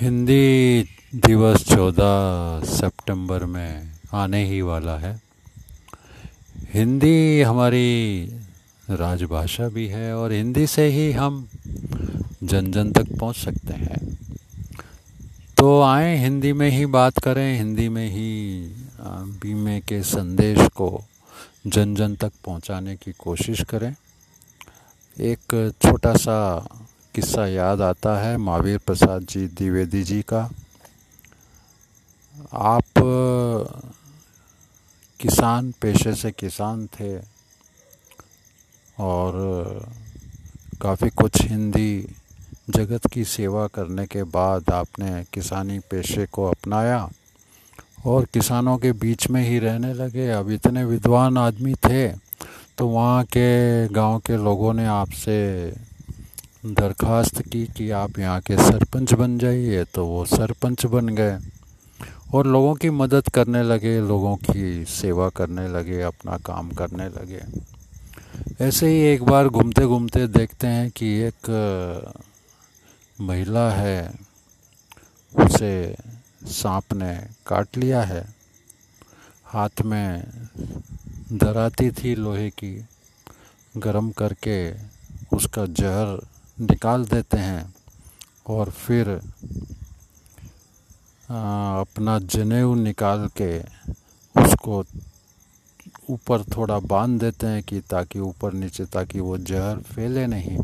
हिंदी दिवस चौदह सितंबर में आने ही वाला है। हिंदी हमारी राजभाषा भी है और हिंदी से ही हम जन जन तक पहुँच सकते हैं। तो आए हिंदी में ही बात करें, हिंदी में ही बीमे के संदेश को जन जन तक पहुँचाने की कोशिश करें। एक छोटा सा किस्सा याद आता है महावीर प्रसाद जी द्विवेदी जी का। आप किसान, पेशे से किसान थे और काफ़ी कुछ हिंदी जगत की सेवा करने के बाद आपने किसानी पेशे को अपनाया और किसानों के बीच में ही रहने लगे। अब इतने विद्वान आदमी थे तो वहाँ के गाँव के लोगों ने आपसे दरख्वास्त की कि आप यहाँ के सरपंच बन जाइए तो वो सरपंच बन गए। और लोगों की मदद करने लगे, लोगों की सेवा करने लगे, अपना काम करने लगे। ऐसे ही एक बार घूमते घूमते देखते हैं कि एक महिला है, उसे सांप ने काट लिया है। हाथ में दराती थी लोहे की, गरम करके उसका जहर निकाल देते हैं और फिर आ, अपना जनेऊ निकाल के उसको ऊपर थोड़ा बाँध देते हैं कि ताकि ऊपर नीचे ताकि वो जहर फैले नहीं।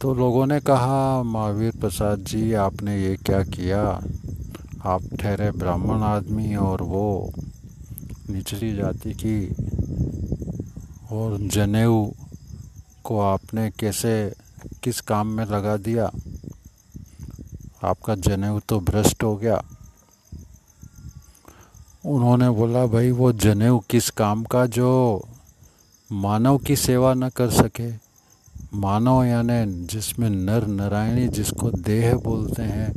तो लोगों ने कहा महावीर प्रसाद जी आपने ये क्या किया? आप ठहरे ब्राह्मण आदमी और वो निचली जाति की और जनेऊ को आपने कैसे किस काम में लगा दिया? आपका जनेऊ तो भ्रष्ट हो गया। उन्होंने बोला, भाई, वो जनेऊ किस काम का जो मानव की सेवा न कर सके? मानव यानी जिसमें नर नारायणी जिसको देह बोलते हैं,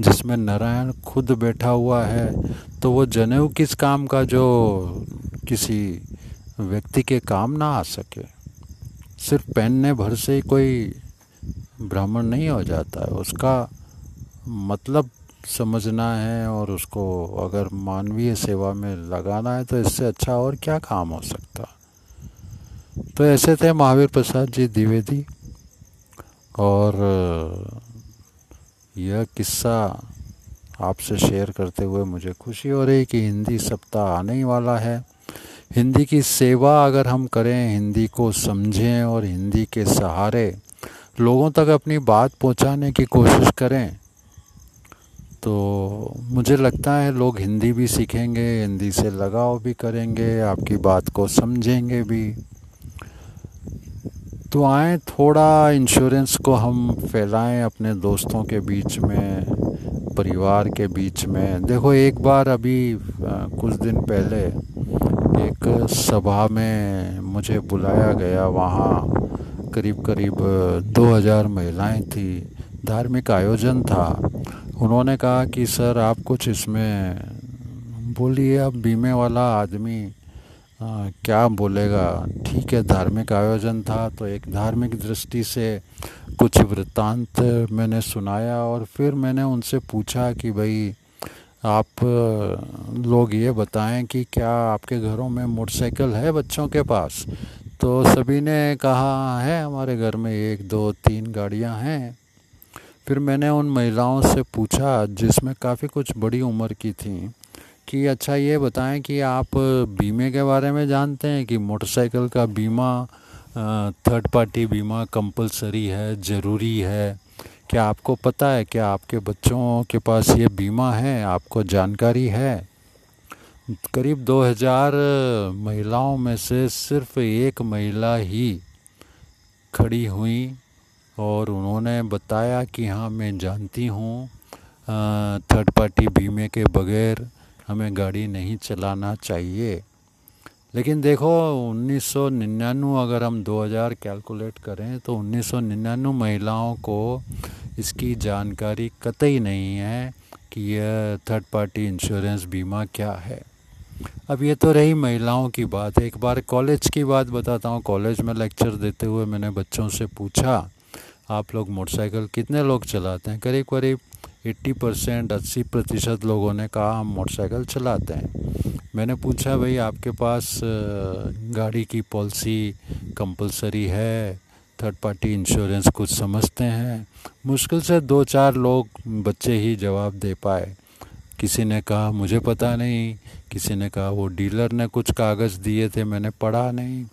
जिसमें नारायण खुद बैठा हुआ है तो वो जनेऊ किस काम का जो किसी व्यक्ति के काम ना आ सके? सिर्फ़ पहनने भर से ही कोई ब्राह्मण नहीं हो जाता है। उसका मतलब समझना है और उसको अगर मानवीय सेवा में लगाना है तो इससे अच्छा और क्या काम हो सकता? तो ऐसे थे महावीर प्रसाद जी द्विवेदी। और यह किस्सा आपसे शेयर करते हुए मुझे खुशी हो रही कि हिंदी सप्ताह आने ही वाला है। हिंदी की सेवा अगर हम करें, हिंदी को समझें और हिंदी के सहारे लोगों तक अपनी बात पहुँचाने की कोशिश करें तो मुझे लगता है लोग हिंदी भी सीखेंगे, हिंदी से लगाव भी करेंगे, आपकी बात को समझेंगे भी। तो आए, थोड़ा इंश्योरेंस को हम फैलाएँ अपने दोस्तों के बीच में, परिवार के बीच में। देखो, एक बार अभी कुछ दिन पहले एक सभा में मुझे बुलाया गया वहाँ। करीब करीब 2000 महिलाएँ थी। धार्मिक आयोजन था। उन्होंने कहा कि सर आप कुछ इसमें बोलिए अब बीमे वाला आदमी आ, क्या बोलेगा? ठीक है धार्मिक आयोजन था तो एक धार्मिक दृष्टि से कुछ वृत्तांत मैंने सुनाया और फिर मैंने उनसे पूछा कि भाई आप लोग ये बताएँ कि क्या आपके घरों में मोटरसाइकिल है बच्चों के पास? तो सभी ने कहा, है हमारे घर में एक, दो, तीन गाड़ियाँ हैं। फिर मैंने उन महिलाओं से पूछा, जिसमें काफ़ी कुछ बड़ी उम्र की थी, कि अच्छा ये बताएँ कि आप बीमे के बारे में जानते हैं कि मोटरसाइकिल का बीमा थर्ड पार्टी बीमा कंपलसरी है, ज़रूरी है? क्या आपको पता है, क्या आपके बच्चों के पास ये बीमा है? आपको जानकारी है? करीब 2000 महिलाओं में से सिर्फ़ एक महिला ही खड़ी हुई और उन्होंने बताया कि हाँ मैं जानती हूँ थर्ड पार्टी बीमे के बगैर हमें गाड़ी नहीं चलाना चाहिए। लेकिन देखो 1999 अगर हम 2000 कैलकुलेट करें तो 1999 महिलाओं को इसकी जानकारी कतई नहीं है कि यह थर्ड पार्टी इंश्योरेंस बीमा क्या है। अब ये तो रही महिलाओं की बात। एक बार कॉलेज की बात बताता हूँ। कॉलेज में लेक्चर देते हुए मैंने बच्चों से पूछा, आप लोग मोटरसाइकिल कितने लोग चलाते हैं? करीब करीब 80 परसेंट अस्सी प्रतिशत लोगों ने कहा, हम मोटरसाइकिल चलाते हैं। मैंने पूछा, भाई, आपके पास गाड़ी की पॉलिसी कंपलसरी है? थर्ड पार्टी इंश्योरेंस कुछ समझते हैं? मुश्किल से दो चार लोग बच्चे ही जवाब दे पाए। किसी ने कहा, मुझे पता नहीं। किसी ने कहा, वो डीलर ने कुछ कागज़ दिए थे, मैंने पढ़ा नहीं।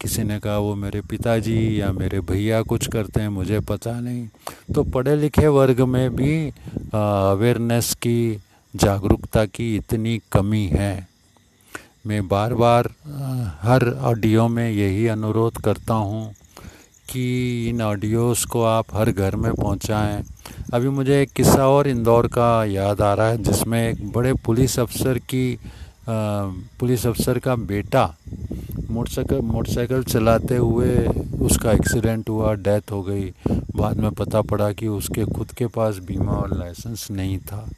किसी ने कहा, वो मेरे पिताजी या मेरे भैया कुछ करते हैं, मुझे पता नहीं। तो पढ़े लिखे वर्ग में भी अवेयरनेस की जागरूकता की इतनी कमी है। मैं बार बार हर ऑडियो में यही अनुरोध करता हूँ कि इन ऑडियोज़ को आप हर घर में पहुँचाएँ। अभी मुझे एक किस्सा और इंदौर का याद आ रहा है, जिसमें एक बड़े पुलिस अफसर की पुलिस अफसर का बेटा मोटरसाइकिल मोटरसाइकिल चलाते हुए उसका एक्सीडेंट हुआ, डेथ हो गई। बाद में पता पड़ा कि उसके खुद के पास बीमा और लाइसेंस नहीं था।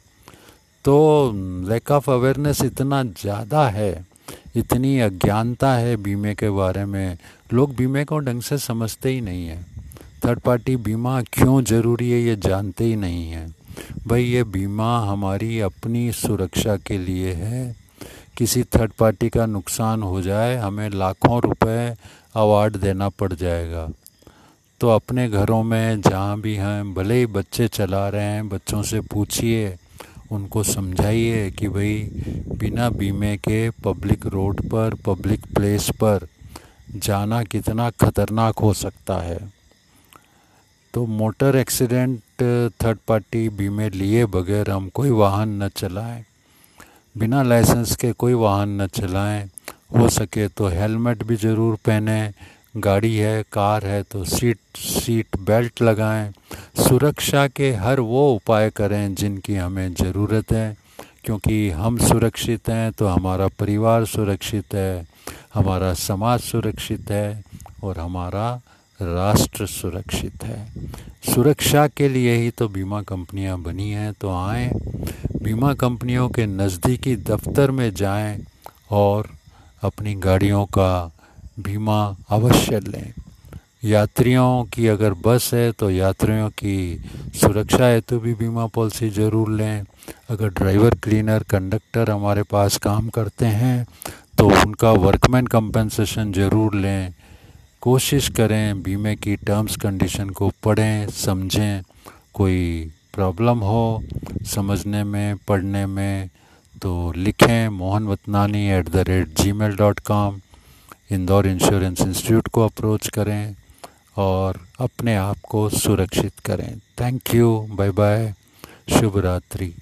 तो लैक ऑफ़ अवेयरनेस इतना ज़्यादा है, इतनी अज्ञानता है बीमे के बारे में। लोग बीमे को ढंग से समझते ही नहीं हैं। थर्ड पार्टी बीमा क्यों ज़रूरी है, ये जानते ही नहीं हैं। भाई, ये बीमा हमारी अपनी सुरक्षा के लिए है किसी थर्ड पार्टी का नुकसान हो जाए, हमें लाखों रुपए अवार्ड देना पड़ जाएगा। तो अपने घरों में जहाँ भी हैं, भले ही बच्चे चला रहे हैं, बच्चों से पूछिए, उनको समझाइए कि भाई, बिना बीमे के पब्लिक रोड पर पब्लिक प्लेस पर जाना कितना ख़तरनाक हो सकता है। तो मोटर एक्सीडेंट थर्ड पार्टी बीमे लिए बगैर हम कोई वाहन न चलाएँ। बिना लाइसेंस के कोई वाहन न चलाएँ। हो सके तो हेलमेट भी ज़रूर पहने। गाड़ी है, कार है तो सीट सीट बेल्ट लगाएँ। सुरक्षा के हर वो उपाय करें जिनकी हमें ज़रूरत है। क्योंकि हम सुरक्षित हैं तो हमारा परिवार सुरक्षित है, हमारा समाज सुरक्षित है और हमारा राष्ट्र सुरक्षित है। सुरक्षा के लिए ही तो बीमा कंपनियाँ बनी हैं तो आए। बीमा कंपनियों के नज़दीकी दफ्तर में जाएँ और अपनी गाड़ियों का बीमा अवश्य लें। यात्रियों की अगर बस है तो यात्रियों की सुरक्षा हेतु भी बीमा पॉलिसी ज़रूर लें। अगर ड्राइवर, क्लीनर, कंडक्टर हमारे पास काम करते हैं तो उनका वर्कमैन कंपनसेशन ज़रूर लें। कोशिश करें, बीमे की टर्म्स कंडीशन को पढ़ें, समझें। कोई प्रॉब्लम हो, समझने में, पढ़ने में तो लिखें Mohan Vatnani at the rate gmail dot com Indore insurance institute को अप्रोच करें और अपने आप को सुरक्षित करें। थैंक यू बाय बाय शुभ रात्रि।